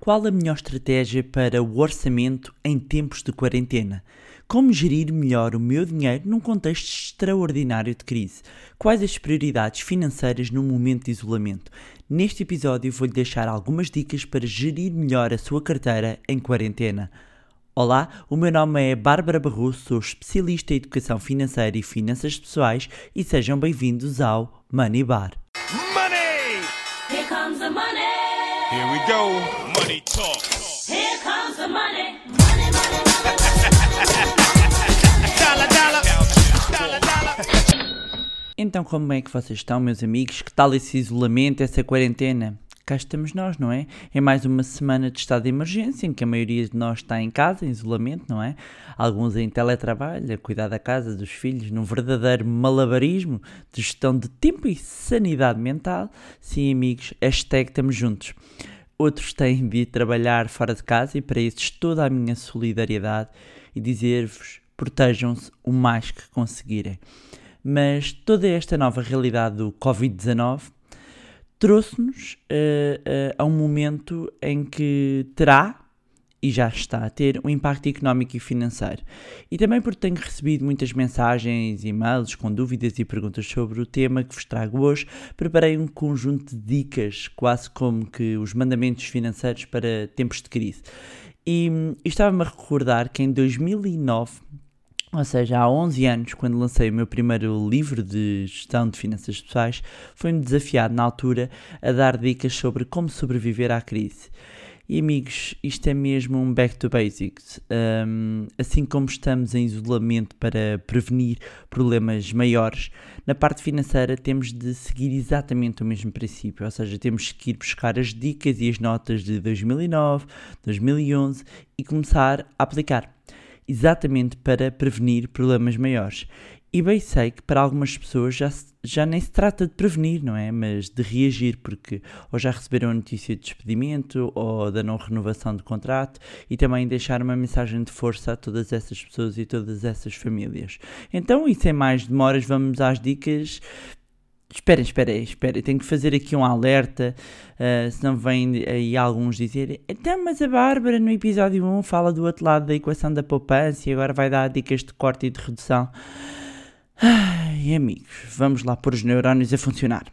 Qual a melhor estratégia para o orçamento em tempos de quarentena? Como gerir melhor o meu dinheiro num contexto extraordinário de crise? Quais as prioridades financeiras num momento de isolamento? Neste episódio vou-lhe deixar algumas dicas para gerir melhor a sua carteira em quarentena. Olá, o meu nome é Bárbara Barroso, sou especialista em educação financeira e finanças pessoais e sejam bem-vindos ao Money Bar. Money! Here comes the money. Here we go. Money talk. Here comes the money. Money, money, money. Dollar, dollar. Dollar, dollar. Então, como é que vocês estão, meus amigos? Que tal esse isolamento, essa quarentena? Cá estamos nós, não é? É mais uma semana de estado de emergência em que a maioria de nós está em casa, em isolamento, não é? Alguns em teletrabalho, a cuidar da casa, dos filhos, num verdadeiro malabarismo de gestão de tempo e sanidade mental. Sim, amigos, hashtag estamos juntos. Outros têm de trabalhar fora de casa e para esses toda a minha solidariedade e dizer-vos protejam-se o mais que conseguirem. Mas toda esta nova realidade do Covid-19 trouxe-nos eh, eh, a um momento em que terá e já está a ter um impacto económico e financeiro. E também porque tenho recebido muitas mensagens, e-mails com dúvidas e perguntas sobre o tema que vos trago hoje, preparei um conjunto de dicas, quase como que os mandamentos financeiros para tempos de crise. E, e estava-me a recordar que em 2009 ou seja, há 11 anos, quando lancei o meu primeiro livro de gestão de finanças pessoais, foi-me desafiado na altura a dar dicas sobre como sobreviver à crise. E amigos, isto é mesmo um back to basics. Um, assim como estamos em isolamento para prevenir problemas maiores, na parte financeira temos de seguir exatamente o mesmo princípio, ou seja, temos que ir buscar as dicas e as notas de 2009, 2011 e começar a aplicar exatamente para prevenir problemas maiores. E bem sei que para algumas pessoas já, já nem se trata de prevenir, não é? Mas de reagir, porque ou já receberam a notícia de despedimento ou da não renovação do contrato e também deixar uma mensagem de força a todas essas pessoas e todas essas famílias. Então, e sem mais demoras, vamos às dicas. Esperem, esperem, esperem, tenho que fazer aqui um alerta, uh, senão vêm aí alguns dizerem então, mas a Bárbara no episódio 1 fala do outro lado da equação da poupança e agora vai dar dicas de corte e de redução. Ai, amigos, vamos lá pôr os neurónios a funcionar.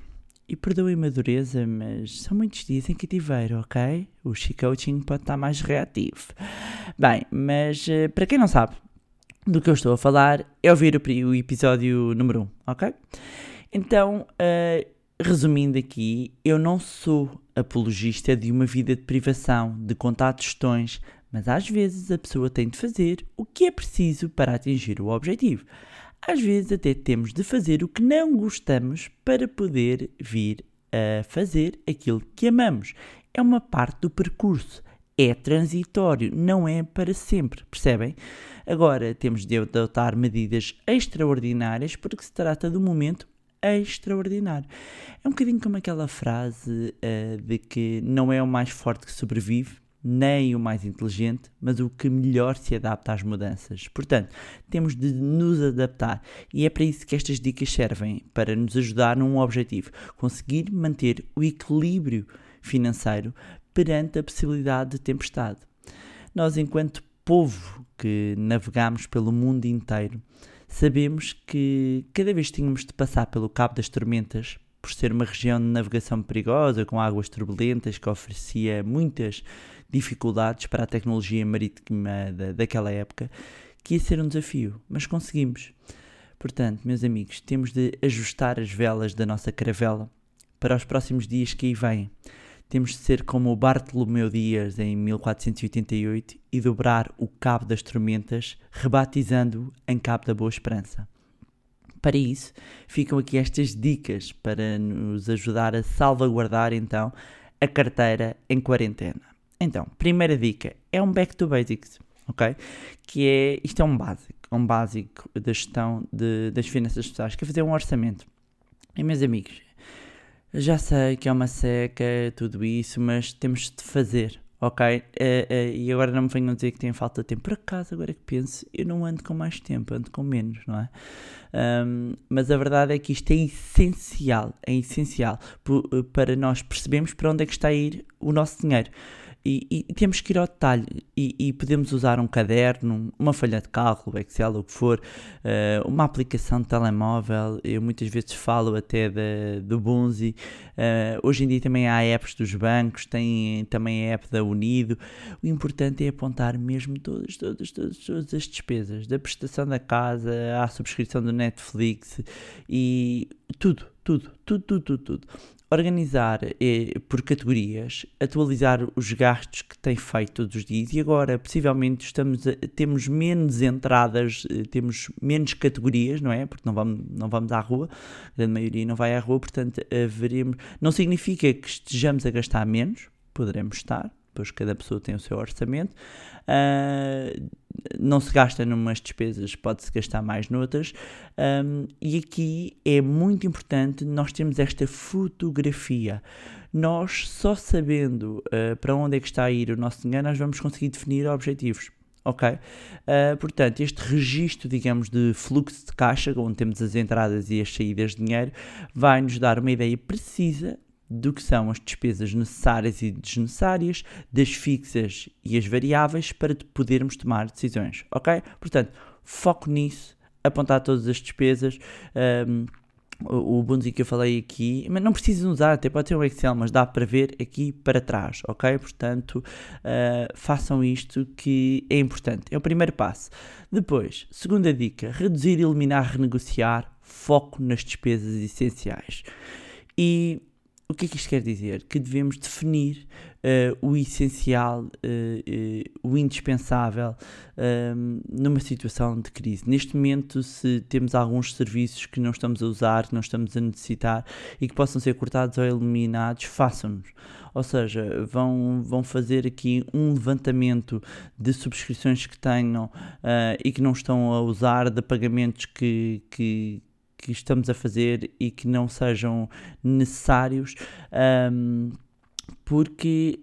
E perdoem-me a dureza, mas são muitos dias em cativeiro, ok? O She-Coaching pode estar mais reativo. Bem, mas uh, para quem não sabe do que eu estou a falar, é ouvir o, episódio número 1, ok? Então, uh, resumindo aqui, eu não sou apologista de uma vida de privação, de contar tostões, mas às vezes a pessoa tem de fazer o que é preciso para atingir o objetivo. Às vezes até temos de fazer o que não gostamos para poder vir a fazer aquilo que amamos. É uma parte do percurso. É transitório, não é para sempre, percebem? Agora temos de adotar medidas extraordinárias porque se trata de um momento extraordinário. É um bocadinho como aquela frase eh, de que não é o mais forte que sobrevive, nem o mais inteligente, mas o que melhor se adapta às mudanças. Portanto, temos de nos adaptar e é para isso que estas dicas servem para nos ajudar num objetivo: conseguir manter o equilíbrio financeiro perante a possibilidade de tempestade. Nós, enquanto povo que navegamos pelo mundo inteiro, sabemos que cada vez tínhamos de passar pelo Cabo das Tormentas, por ser uma região de navegação perigosa, com águas turbulentas, que oferecia muitas dificuldades para a tecnologia marítima da, daquela época, que ia ser um desafio, mas conseguimos. Portanto, meus amigos, temos de ajustar as velas da nossa caravela para os próximos dias que aí vêm. Temos de ser como o Bartolomeu Dias em 1488 e dobrar o Cabo das Tormentas, rebatizando-o em Cabo da Boa Esperança. Para isso, ficam aqui estas dicas para nos ajudar a salvaguardar então a carteira em quarentena. Então, primeira dica é um back to basics, ok? Que é, isto é um básico, um básico da gestão de, das finanças pessoais, que é fazer um orçamento. E meus amigos, já sei que é uma seca, tudo isso, mas temos de fazer, ok? Eh, eh, e agora não me venham dizer que tem falta de tempo. Por acaso, agora que penso, eu não ando com mais tempo, ando com menos, não é? Um, mas a verdade é que isto é essencial, é essencial pu- para nós percebermos para onde é que está a ir o nosso dinheiro. E, e temos que ir ao detalhe e, e podemos usar um caderno, uma folha de cálculo, Excel, o que for, uh, uma aplicação de telemóvel. Eu muitas vezes falo até do Bunzi. Uh, hoje em dia também há apps dos bancos, tem também a app da Unido. O importante é apontar mesmo todas, todas, todas, todas as despesas, da prestação da casa à subscrição do Netflix e tudo, tudo, tudo, tudo, tudo. tudo organizar eh, por categorias, atualizar os gastos que tem feito todos os dias e agora possivelmente estamos a, temos menos entradas, eh, temos menos categorias, não é? Porque não vamos, não vamos à rua, a grande maioria não vai à rua, portanto eh, veremos. Não significa que estejamos a gastar menos, poderemos estar, pois cada pessoa tem o seu orçamento. Uh, não se gasta numas despesas, pode-se gastar mais noutras. Um, e aqui é muito importante nós termos esta fotografia. Nós, só sabendo uh, para onde é que está a ir o nosso dinheiro, nós vamos conseguir definir objetivos. Ok? Uh, portanto, este registro, digamos, de fluxo de caixa, onde temos as entradas e as saídas de dinheiro, vai nos dar uma ideia precisa do que são as despesas necessárias e desnecessárias, das fixas e as variáveis para podermos tomar decisões, ok? Portanto, foco nisso, apontar todas as despesas. Um, o, bonzinho que eu falei aqui, mas não precisam usar, até pode ter um Excel, mas dá para ver aqui para trás, ok? Portanto, uh, façam isto que é importante, é o primeiro passo. Depois, segunda dica: reduzir, eliminar, renegociar, foco nas despesas essenciais. E o que é que isto quer dizer? Que devemos definir uh, o essencial, uh, uh, o indispensável ehm, numa situação de crise. Neste momento, se temos alguns serviços que não estamos a usar, que não estamos a necessitar e que possam ser cortados ou eliminados, façam-nos. Ou seja, vão, vão fazer aqui um levantamento de subscrições que tenham e que não estão a usar, de pagamentos que, que que estamos a fazer e que não sejam necessários, um, porque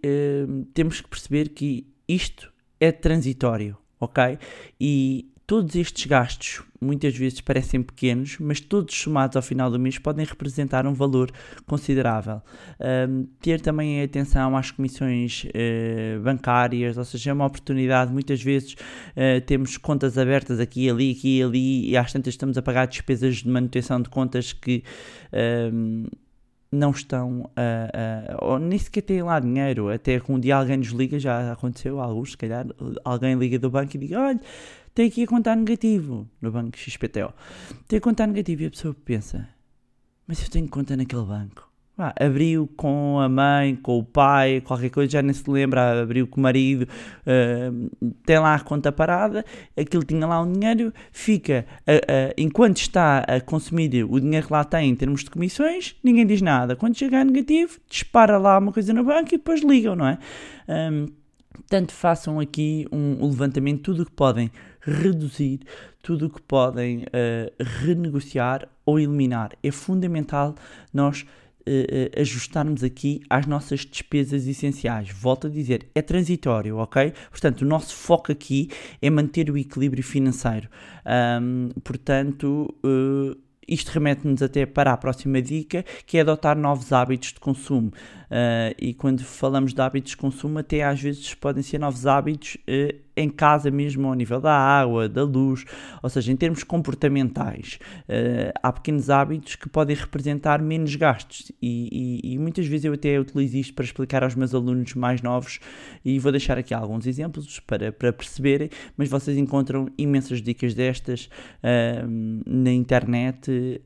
um, temos que perceber que isto é transitório, ok? E todos estes gastos muitas vezes parecem pequenos, mas todos somados ao final do mês podem representar um valor considerável. Um, ter também atenção às comissões uh, bancárias, ou seja, é uma oportunidade. Muitas vezes uh, temos contas abertas aqui, ali, aqui, ali, e às tantas estamos a pagar despesas de manutenção de contas que. Um, não estão a, ou nem sequer têm lá dinheiro, até que um dia alguém nos liga, já aconteceu, alguns, se calhar, alguém liga do banco e diz, olha, tem aqui a contar negativo no banco XPTO. Tem a contar negativo e a pessoa pensa, mas eu tenho conta naquele banco. Ah, abriu com a mãe, com o pai, qualquer coisa, já nem se lembra, abriu com o marido, uh, tem lá a conta parada, aquilo tinha lá um dinheiro, fica, uh, uh, enquanto está a consumir o dinheiro que lá tem em termos de comissões, ninguém diz nada. Quando chegar a negativo, dispara lá uma coisa no banco e depois ligam, não é? Um, Portanto, façam aqui um, um levantamento, tudo o que podem reduzir, tudo o que podem uh, renegociar ou eliminar. É fundamental nós uh, ajustarmos aqui às nossas despesas essenciais. Volto a dizer, é transitório, ok? Portanto, o nosso foco aqui é manter o equilíbrio financeiro. Um, portanto, uh, isto remete-nos até para a próxima dica, que é adotar novos hábitos de consumo. Uh, e quando falamos de hábitos de consumo, até às vezes podem ser novos hábitos uh, em casa mesmo, ao nível da água, da luz, ou seja, em termos comportamentais. Uh, há pequenos hábitos que podem representar menos gastos e, e, e, muitas vezes eu até utilizo isto para explicar aos meus alunos mais novos e vou deixar aqui alguns exemplos para, para perceberem, mas vocês encontram imensas dicas destas na internet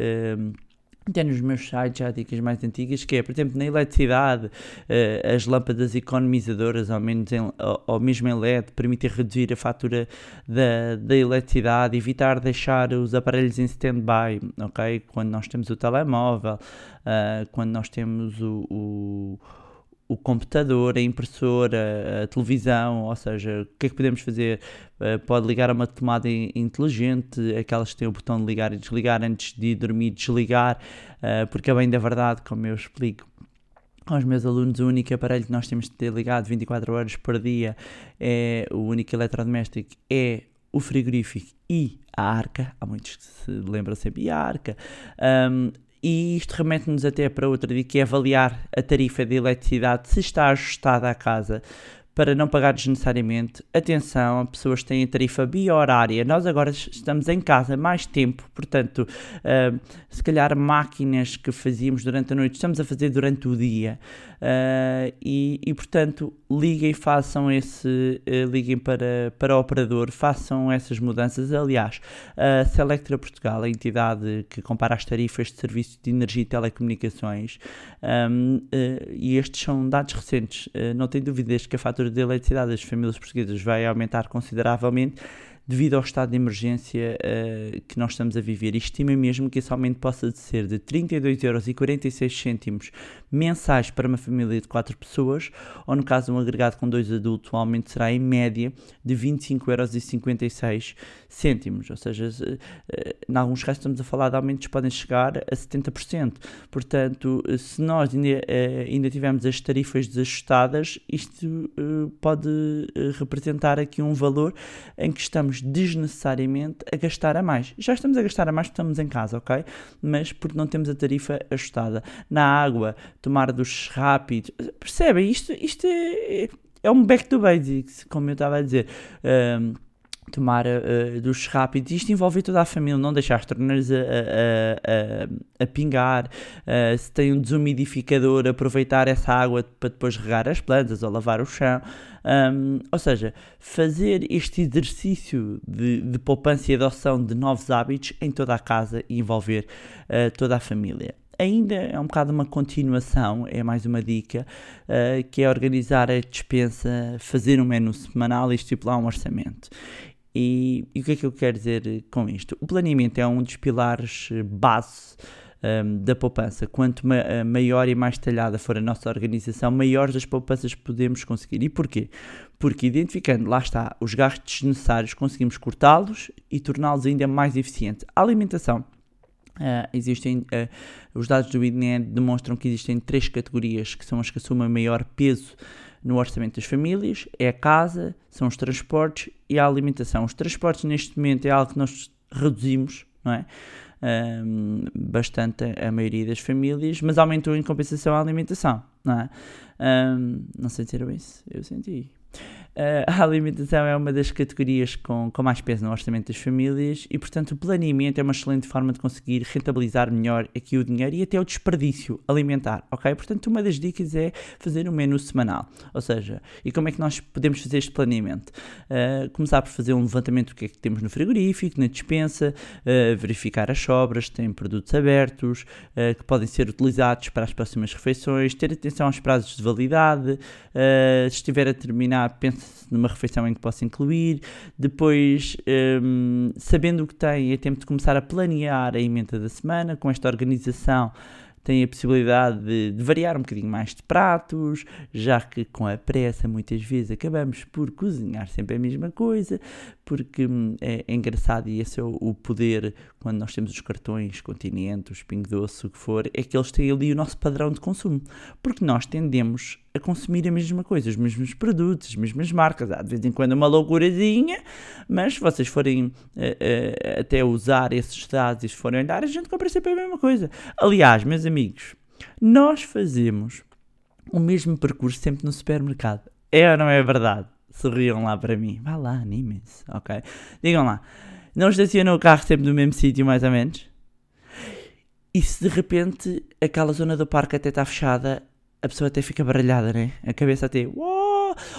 até nos meus sites há dicas mais antigas, que é, por exemplo, na eletricidade, uh, as lâmpadas economizadoras, ao, menos em, ao, mesmo em LED, permitem reduzir a fatura da, da eletricidade, evitar deixar os aparelhos em stand-by, ok? Quando nós temos o telemóvel, uh, quando nós temos o, o o computador, a impressora, a televisão, ou seja, o que é que podemos fazer? Uh, pode ligar a uma tomada inteligente, aquelas que têm o botão de ligar e desligar antes de dormir, desligar, uh, porque é bem da verdade, como eu explico aos meus alunos, o único aparelho que nós temos de ter ligado 24 horas por dia é o único eletrodoméstico é o frigorífico e a arca. Há muitos que se lembram sempre, e a arca. Um, e isto remete-nos até para outra dica, que é avaliar a tarifa de eletricidade se está ajustada à casa para não pagar desnecessariamente. Atenção, pessoas têm a tarifa bi-horária. Nós agora estamos em casa mais tempo, portanto, uh, se calhar máquinas que fazíamos durante a noite, estamos a fazer durante o dia. Uh, e, e, portanto, liguem, façam esse, uh, liguem para, para o operador, façam essas mudanças. Aliás, a Selectra Portugal, a entidade que compara as tarifas de serviço de energia e telecomunicações, um, uh, e estes são dados recentes, não tem dúvidas que a fatura de eletricidade das famílias portuguesas vai aumentar consideravelmente devido ao estado de emergência uh, que nós estamos a viver. Estima mesmo que esse aumento possa ser de 32,46€ mensais para uma família de 4 pessoas, ou no caso um agregado com dois adultos, o aumento será em média de 25,56€, ou seja, uh, em alguns casos estamos a falar de aumentos que podem chegar a 70%. Portanto, se nós ainda, uh, ainda tivermos as tarifas desajustadas, isto pode representar aqui um valor em que estamos desnecessariamente a gastar a mais. Já estamos a gastar a mais porque estamos em casa, ok? Mas porque não temos a tarifa ajustada. Na água, tomar dos rápidos. Percebem? Isto, isto é, é um back to basics, como eu estava a dizer. Um, tomar uh, dos rápidos. Isto envolve toda a família, não deixar as torneiras a, a, a, a pingar. Uh, se tem um desumidificador, aproveitar essa água para depois regar as plantas ou lavar o chão. Um, ou seja, fazer este exercício de, de poupança e adoção de novos hábitos em toda a casa e envolver uh, toda a família ainda é um bocado uma continuação, é mais uma dica, uh, que é organizar a dispensa, fazer um menu semanal e estipular um orçamento. E, e, o que é que eu quero dizer com isto? O planeamento é um dos pilares base um, da poupança. Quanto ma eh, maior e mais talhada for a nossa organização, maiores as poupanças podemos conseguir. E porquê? Porque identificando, lá está, os gastos necessários, conseguimos cortá-los e torná-los ainda mais eficientes. A alimentação. Uh, existem uh, os dados do INE demonstram que existem três categorias que são as que assumem maior peso no orçamento das famílias, é a casa, são os transportes e a alimentação. Os transportes neste momento é algo que nós reduzimos, não é? Um, bastante a, maioria das famílias, mas aumentou em compensação a alimentação, não é? Um, não sei dizer bem isso, eu senti. Uh, a alimentação é uma das categorias com, com mais peso no orçamento das famílias e, portanto, o planeamento é uma excelente forma de conseguir rentabilizar melhor aqui o dinheiro e até o desperdício alimentar, ok? Portanto, uma das dicas é fazer um menu semanal, ou seja, e como é que nós podemos fazer este planeamento? Uh, começar por fazer um levantamento do que é que temos no frigorífico, na dispensa, uh, verificar as sobras, tem produtos abertos que podem ser utilizados para as próximas refeições, ter atenção aos prazos de validade, se estiver a terminar, pense numa refeição em que possa incluir. Depois, um, sabendo o que tem, é tempo de começar a planear a emenda da semana com esta organização tem a possibilidade de, de, variar um bocadinho mais de pratos, já que com a pressa muitas vezes acabamos por cozinhar sempre a mesma coisa, porque é, é engraçado e esse é o, o, poder quando nós temos os cartões Continente, os Pingo Doce, o que for, é que eles têm ali o nosso padrão de consumo, porque nós tendemos a consumir a mesma coisa, os mesmos produtos, as mesmas marcas. Há de vez em quando uma loucurazinha, mas se vocês forem uh, uh, até usar esses dados e se forem olhar, a gente compra sempre a mesma cocoisa. Aliás, meus amigos, nós fazemos o mesmo percurso sempre no supermercado. É ou não é verdade? Sorriam lá para mim. Vá lá, animem-se, ok? Digam lá. Não estacionam o carro sempre no mesmo sítio, mais ou menos? E se de repente aquela zona do parque até está fechada, a pessoa até fica baralhada, né? A cabeça até.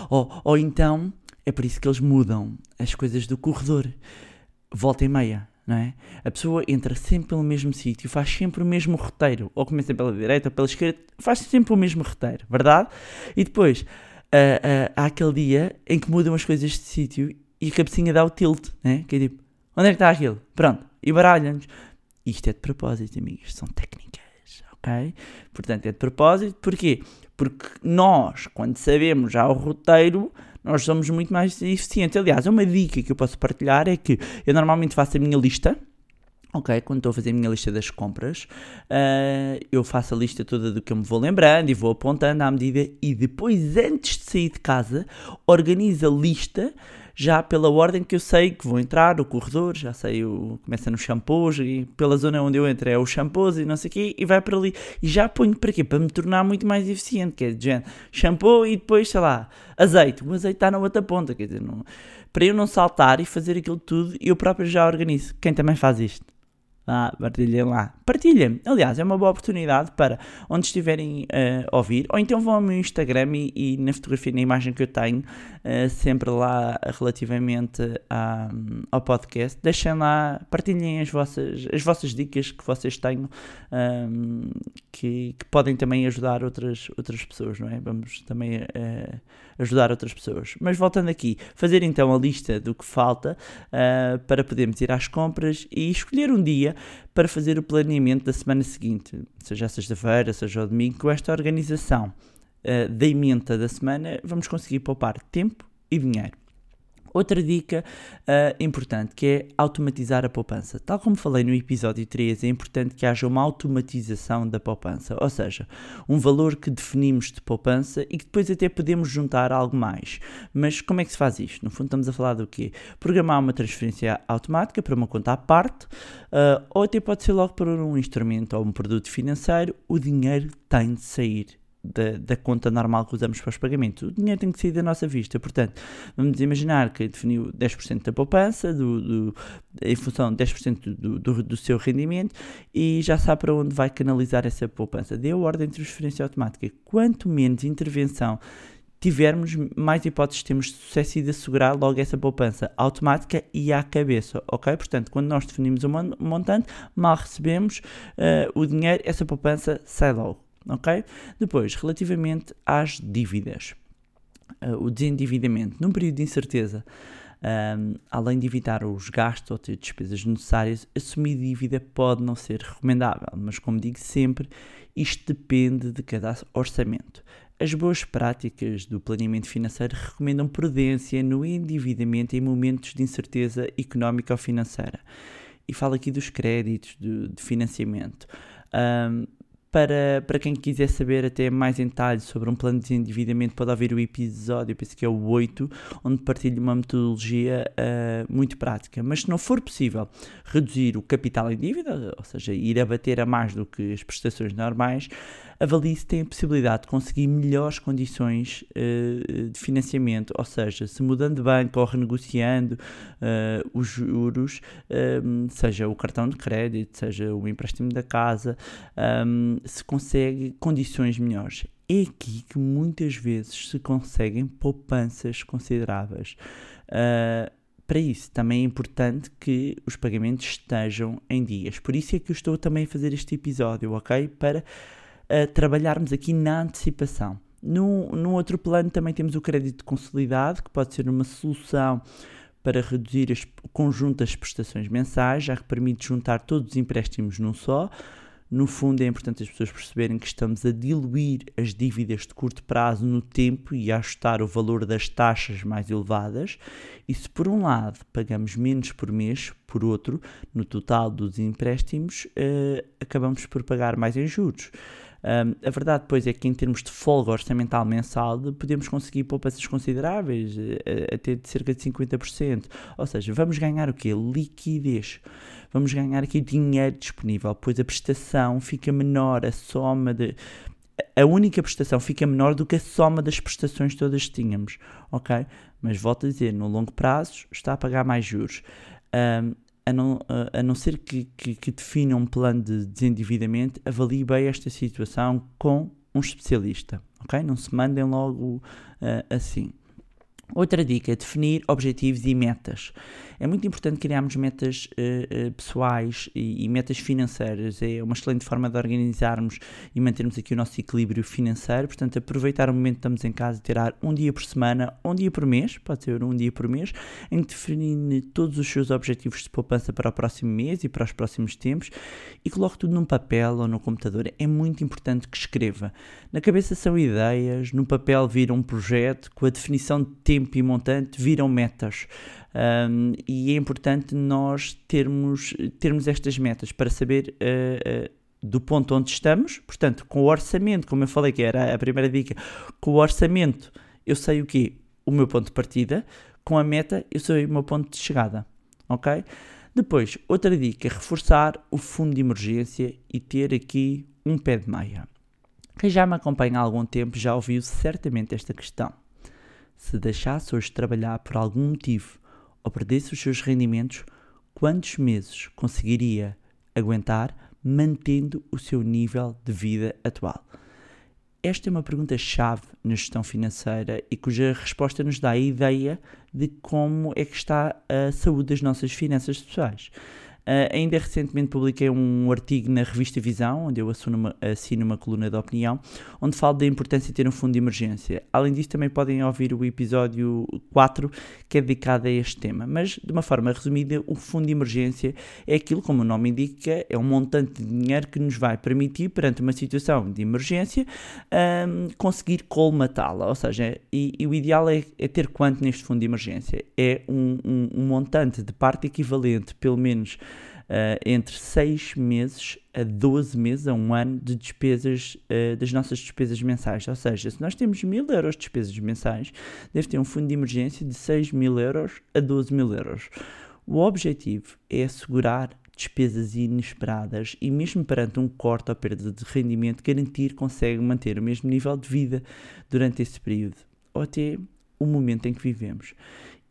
Ou, ou então, é por isso que eles mudam as coisas do corredor. Volta e meia, não é? A pessoa entra sempre pelo mesmo sítio, faz sempre o mesmo roteiro. Ou começa pela direita ou pela esquerda, faz sempre o mesmo roteiro, verdade? E depois, uh, uh, há aquele dia em que mudam as coisas de sítio e a cabecinha dá o tilt, né? Que é tipo, onde é que está aquilo? Pronto, e baralham-nos. Isto é de propósito, amigos, são técnicas ok? Portanto, é de propósito, porquê? Porque nós, quando sabemos já o roteiro, nós somos muito mais eficientes. Aliás, uma dica que eu posso partilhar é que eu normalmente faço a minha lista, Ok, quando estou a fazer a minha lista das compras, uh, eu faço a lista toda do que eu me vou lembrando e vou apontando à medida e depois, antes de sair de casa, organizo a lista já pela ordem que eu sei que vou entrar, o corredor, já sei, o, começa nos shampoos e pela zona onde eu entro é os shampoos e não sei o quê, e vai para ali. E já ponho para quê? Para me tornar muito mais eficiente, que é de género, shampoo e depois, sei lá, azeite. O azeite está na outra ponta, quer dizer, não, para eu não saltar e fazer aquilo tudo, eu próprio já organizo. Quem também faz isto? Ah, partilhem lá. Partilhem. Aliás, é uma boa oportunidade para onde estiverem uh, a ouvir, ou então vão ao meu Instagram e, e na fotografia, na imagem que eu tenho, uh, sempre lá relativamente à, ao podcast, deixem lá, partilhem as vossas, as vossas dicas que vocês tenham, um, que, que, podem também ajudar outras, outras pessoas, não é? Vamos também uh, ajudar outras pessoas. Mas voltando aqui, fazer então a lista do que falta para podermos ir às compras e escolher um dia para fazer o planeamento da semana seguinte, seja a sexta-feira, seja o domingo, com esta organização uh, da emenda da semana, vamos conseguir poupar tempo e dinheiro. Outra dica uh, importante que é automatizar a poupança. Tal como falei no episódio 3, é importante que haja uma automatização da poupança, ou seja, um valor que definimos de poupança e que depois até podemos juntar algo mais. Mas como é que se faz isto? No fundo, estamos a falar do quê? Programar uma transferência automática para uma conta à parte, uh, ou até pode ser logo para um instrumento ou um produto financeiro. O dinheiro tem de sair da, da, conta normal que usamos para os pagamentos. O dinheiro tem que sair da nossa vista. Portanto, vamos imaginar que definiu 10% da poupança, do, do, em função de 10% do, do, do, seu rendimento, e já sabe para onde vai canalizar essa poupança. Dê a ordem de transferência automática. Quanto menos intervenção tivermos, mais hipóteses temos de sucesso e de assegurar logo essa poupança automática e à cabeça, ok? Portanto, quando nós definimos um montante, mal recebemos uh, o dinheiro, essa poupança sai logo ok? Depois, relativamente às dívidas, uh, o desendividamento, num período de incerteza, um, além de evitar os gastos ou ter despesas necessárias, assumir dívida pode não ser recomendável, mas como digo sempre, isto depende de cada orçamento. As boas práticas do planeamento financeiro recomendam prudência no endividamento em momentos de incerteza económica ou financeira. E falo aqui dos créditos de, de financiamento. Um, para, para quem quiser saber até mais em detalhes sobre um plano de endividamento, pode ouvir o episódio, penso que é o 8, onde partilho uma metodologia uh, muito prática. Mas se não for possível reduzir o capital em dívida, ou seja, ir a bater a mais do que as prestações normais, avalie se tem a possibilidade de conseguir melhores condições uh, de financiamento, ou seja, se mudando de banco ou renegociando uh, os juros, um, seja o cartão de crédito, seja o empréstimo da casa, um, se consegue condições melhores. É aqui que muitas vezes se conseguem poupanças consideráveis. Uh, para isso, também é importante que os pagamentos estejam em dias. Por isso é que eu estou também a fazer este episódio, ok? Para uh, trabalharmos aqui na antecipação. No, no outro plano também temos o crédito consolidado, que pode ser uma solução para reduzir as, o conjunto das prestações mensais, já que permite juntar todos os empréstimos num só. No fundo, é importante as pessoas perceberem que estamos a diluir as dívidas de curto prazo no tempo e a ajustar o valor das taxas mais elevadas. E se, por um lado, pagamos menos por mês, por outro, no total dos empréstimos, uh, acabamos por pagar mais em juros. Um, a verdade, depois, é que em termos de folga orçamental mensal, podemos conseguir poupanças consideráveis, uh, até de cerca de 50%. Ou seja, vamos ganhar o quê? Liquidez. Vamos ganhar aqui dinheiro disponível, pois a prestação fica menor, a soma de. A única prestação fica menor do que a soma das prestações todas que tínhamos, ok? Mas volto a dizer, no longo prazo está a pagar mais juros. Um, a não, a não ser que, que, que defina um plano de desendividamento, avalie bem esta situação com um especialista, ok? Não se mandem logo uh, assim. Outra dica definir objetivos e metas. É muito importante criarmos metas uh, pessoais e, e, metas financeiras. É uma excelente forma de organizarmos e mantermos aqui o nosso equilíbrio financeiro. Portanto, aproveitar o momento que estamos em casa e tirar um dia por semana, um dia por mês, pode ser um dia por mês, em que define todos os seus objetivos de poupança para o próximo mês e para os próximos tempos e coloque tudo num papel ou no computador. É muito importante que escreva. Na cabeça são ideias, no papel vira um projeto, com a definição de tempo e montante viram metas. Um, e é importante nós termos, termos estas metas para saber uh, uh, do ponto onde estamos, portanto, com o orçamento, como eu falei que era a primeira dica, com o orçamento eu sei o que O meu ponto de partida, com a meta, eu sei o meu ponto de chegada, ok? Depois, outra dica, reforçar o fundo de emergência e ter aqui um pé de meia. Quem já me acompanha há algum tempo já ouviu certamente esta questão. Se deixasse hoje trabalhar por algum motivo ou perdesse os seus rendimentos, quantos meses conseguiria aguentar mantendo o seu nível de vida atual? Esta é uma pergunta-chave na gestão financeira e cuja resposta nos dá a ideia de como é que está a saúde das nossas finanças pessoais. Uh, ainda recentemente publiquei um artigo na revista Visão, onde eu assino uma, assino uma coluna de opinião, onde falo da importância de ter um fundo de emergência. Além disso, também podem ouvir o episódio 4, que é dedicado a este tema. Mas, de uma forma resumida, o fundo de emergência é aquilo, como o nome indica, é um montante de dinheiro que nos vai permitir, perante uma situação de emergência, um, conseguir colmatá-la. Ou seja, e, e o ideal é, é, ter quanto neste fundo de emergência? É um, um, um montante de parte equivalente, pelo menos uh, entre 6 meses a 12 meses, a um ano, de despesas, uh, das nossas despesas mensais. Ou seja, se nós temos 1000 euros de despesas mensais, deve ter um fundo de emergência de 6 mil euros a 12 mil euros. O objetivo é assegurar despesas inesperadas e mesmo perante um corte ou perda de rendimento, garantir que consegue manter o mesmo nível de vida durante esse período, ou até o momento em que vivemos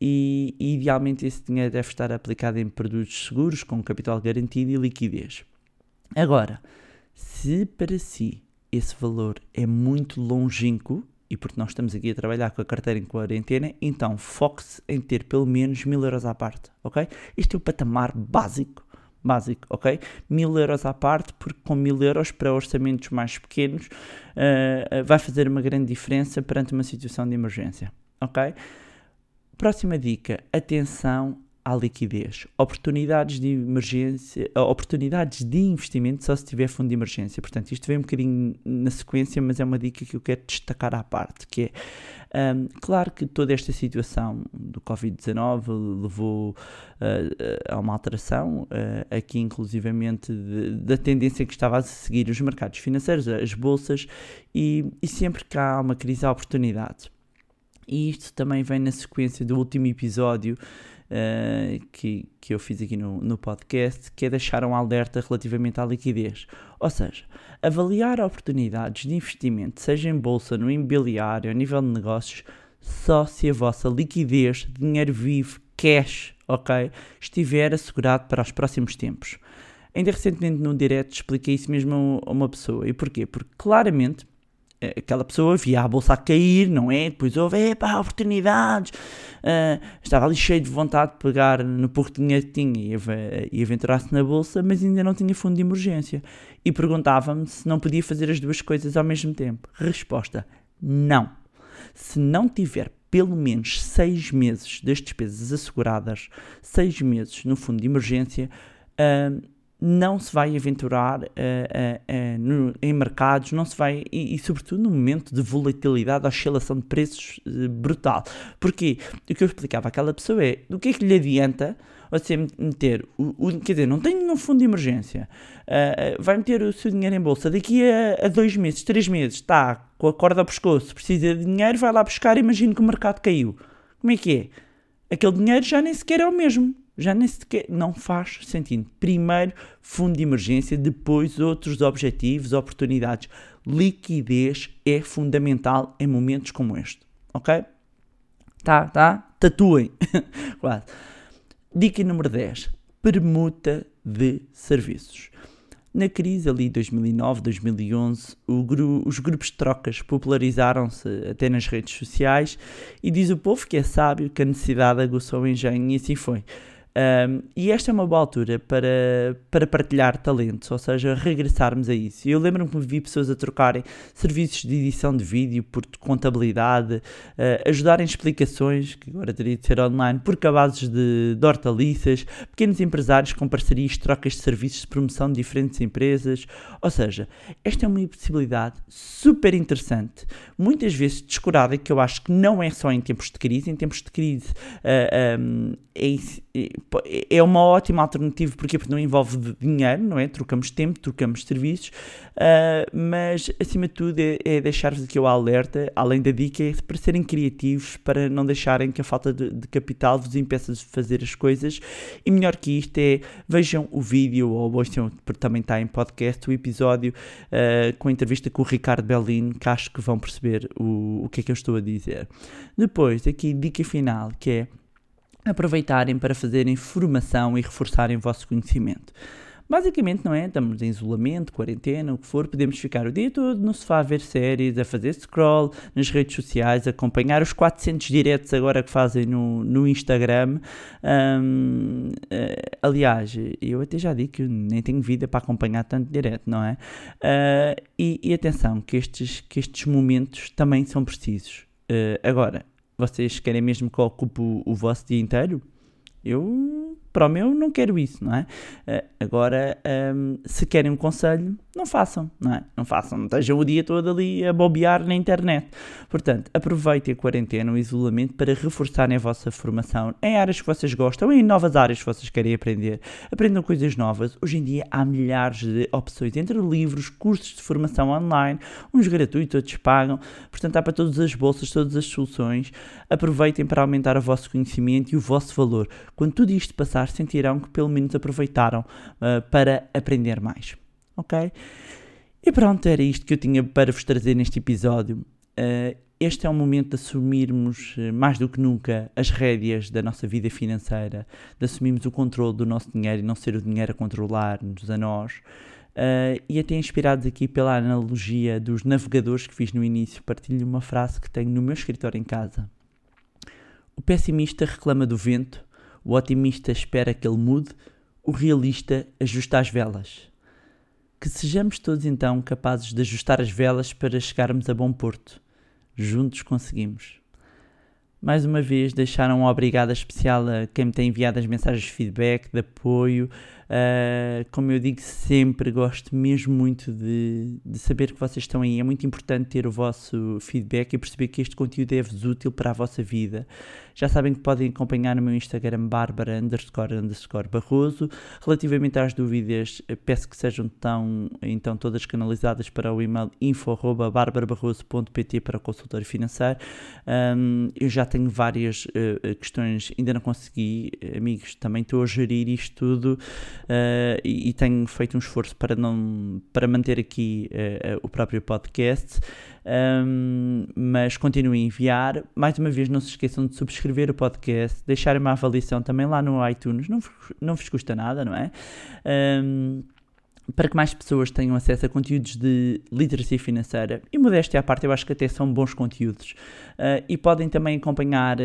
e, idealmente esse dinheiro deve estar aplicado em produtos seguros com capital garantido e liquidez. Agora, se para si esse valor é muito longínquo, e porque nós estamos aqui a trabalhar com a carteira em quarentena, então foque-se em ter pelo menos mil euros à parte, ok? Isto é o patamar básico, básico, ok? Mil euros à parte, porque com mil euros para orçamentos mais pequenos uh, vai fazer uma grande diferença perante uma situação de emergência, ok? Próxima dica: atenção à liquidez. Oportunidades de emergência, eh, oportunidades de investimento só se tiver fundo de emergência. Portanto, isto vem um bocadinho na sequência, mas é uma dica que eu quero destacar à parte, que é, um, claro que toda esta situação do Covid-19 levou uh, a uma alteração, uh, aqui inclusivamente da tendência que estava a seguir os mercados financeiros, as bolsas, e, e sempre que há uma crise há oportunidade. E isto também vem na sequência do último episódio uh, que, que eu fiz aqui no, no podcast, que é deixar um alerta relativamente à liquidez. Ou seja, avaliar oportunidades de investimento, seja em bolsa, no imobiliário, a nível de negócios, só se a vossa liquidez, dinheiro vivo, cash, ok, estiver assegurado para os próximos tempos. Ainda recentemente no direct expliquei isso mesmo a uma pessoa. E porquê? Porque claramente aquela pessoa via a bolsa a cair, não é? Depois houve, epá, oportunidades. Uh, estava ali cheio de vontade de pegar no pouco dinheiro que tinha e, aventurar-se na bolsa, mas ainda não tinha fundo de emergência. E perguntava-me se não podia fazer as duas coisas ao mesmo tempo. Resposta: não. Se não tiver pelo menos seis meses das despesas asseguradas, seis meses no fundo de emergência, uh, não se vai aventurar uh, uh, uh, no, em mercados, não se vai, e, e, sobretudo no momento de volatilidade, oscilação de preços brutal. Porque o que eu explicava àquela pessoa é do que é que lhe adianta você meter, o, o quer dizer, não tem nenhum fundo de emergência, vai meter o seu dinheiro em bolsa, daqui a, a, dois meses, três meses, está com a corda ao pescoço, precisa de dinheiro, vai lá buscar, imagina que o mercado caiu. Como é que é? Aquele dinheiro já nem sequer é o mesmo já nem sequer não faz sentido. Primeiro, fundo de emergência, depois outros objetivos, oportunidades. Liquidez é fundamental em momentos como este, ok? Tá, tá? Tatuem. Quase. Dica número 10. Permuta de serviços. Na crise ali 2009, 2011, gru os grupos de trocas popularizaram-se até nas redes sociais e diz o povo que é sábio que a necessidade aguçou o engenho e assim foi. Um, e esta é uma boa altura para, para partilhar talentos, ou seja, regressarmos a isso. Eu lembro-me que vi pessoas a trocarem serviços de edição de vídeo por contabilidade, uh, ajudarem explicações, que agora teria de ser online, por cabazes de, de hortaliças, pequenos empresários com parcerias, trocas de serviços de promoção de diferentes empresas. Ou seja, esta é uma possibilidade super interessante, muitas vezes descurada, que eu acho que não é só em tempos de crise. Em tempos de crise, uh, um, é, po- é uma ótima alternativa porque, porque não envolve dinheiro, não é? Trocamos tempo, trocamos serviços, ah, mas acima de tudo é, é deixar-vos aqui o alerta, além da dica, é para serem criativos, para não deixarem que a falta de, de capital vos impeça de fazer as coisas. E melhor que isto é vejam o vídeo ou porque também está em podcast, o episódio ah, com a entrevista com o Ricardo Bellino, que acho que vão perceber o, o que é que eu estou a dizer. Depois, aqui, dica final, que é aproveitarem para fazerem formação e reforçarem o vosso conhecimento. Basicamente, não é? Estamos em isolamento, quarentena, o que for, podemos ficar o dia todo no sofá a ver séries, a fazer scroll nas redes sociais, acompanhar os 400 diretos agora que fazem no, no Instagram. Ahm, eh, aliás, eu até já digo que nem tenho vida para acompanhar tanto direto, não é? Ah, e, e atenção, que estes, que estes momentos também são precisos. Ah, agora, vocês querem mesmo que eu ocupe o, o vosso dia inteiro? Eu, para o meu, não quero isso, não é? Eh, agora, ehm, se querem um conselho, não façam, não é? Não façam, não estejam o dia todo ali a bobear na internet. Portanto, aproveitem a quarentena, o isolamento, para reforçarem a vossa formação em áreas que vocês gostam, em novas áreas que vocês querem aprender. Aprendam coisas novas. Hoje em dia há milhares de opções entre livros, cursos de formação online, uns gratuitos, outros pagam. Portanto, há para todas as bolsas, todas as soluções. Aproveitem para aumentar o vosso conhecimento e o vosso valor. Quando tudo isto passar, sentirão que pelo menos aproveitaram ah, para aprender mais. Ok? E pronto, era isto que eu tinha para vos trazer neste episódio. Ah, este é o momento de assumirmos eh, mais do que nunca as rédeas da nossa vida financeira, de assumirmos o controle do nosso dinheiro e não ser o dinheiro a controlar-nos a nós. Uh, e até inspirados aqui pela analogia dos navegadores que fiz no início, partilho uma frase que tenho no meu escritório em casa. O pessimista reclama do vento, o otimista espera que ele mude, o realista ajusta as velas. Que sejamos todos então capazes de ajustar as velas para chegarmos a bom porto. Juntos conseguimos. Mais uma vez, deixar uma obrigada especial a quem me tem enviado as mensagens de feedback, de apoio. Uh, como eu digo sempre, gosto mesmo muito de, de saber que vocês estão aí. É muito importante ter o vosso feedback e perceber que este conteúdo é-vos útil para a vossa vida. Já sabem que podem acompanhar no meu Instagram, bárbara underscore underscore barroso. Relativamente às dúvidas, eh, peço que sejam tão, então todas canalizadas para o e-mail info arroba barbarabarroso.pt para o consultório financeiro. Um, eu já tenho várias uh, questões, ainda não consegui, amigos, também estou a gerir isto tudo. Uh, e, e tenho feito um esforço para não para manter aqui uh, o próprio podcast. Um, mas continuem a enviar. Mais uma vez não se esqueçam de subscrever o podcast deixarem uma avaliação também lá no iTunes. Não, não vos custa nada não é? Um, para que mais pessoas tenham acesso a conteúdos de literacia financeira e modéstia à parte, eu acho que até são bons conteúdos. Uh, e podem também acompanhar uh,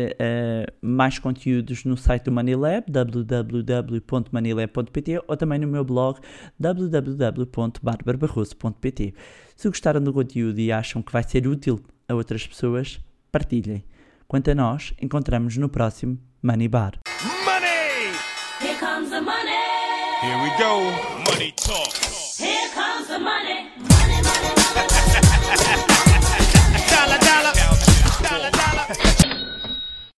mais conteúdos no site do Moneylab, www.moneylab.pt ou também no meu blog www.barbarabarroso.pt. Se gostaram do conteúdo e acham que vai ser útil a outras pessoas, partilhem. Quanto a nós, encontramos no próximo Money Bar. Money! Here comes the money. Here we go. Money talk. Here comes the money.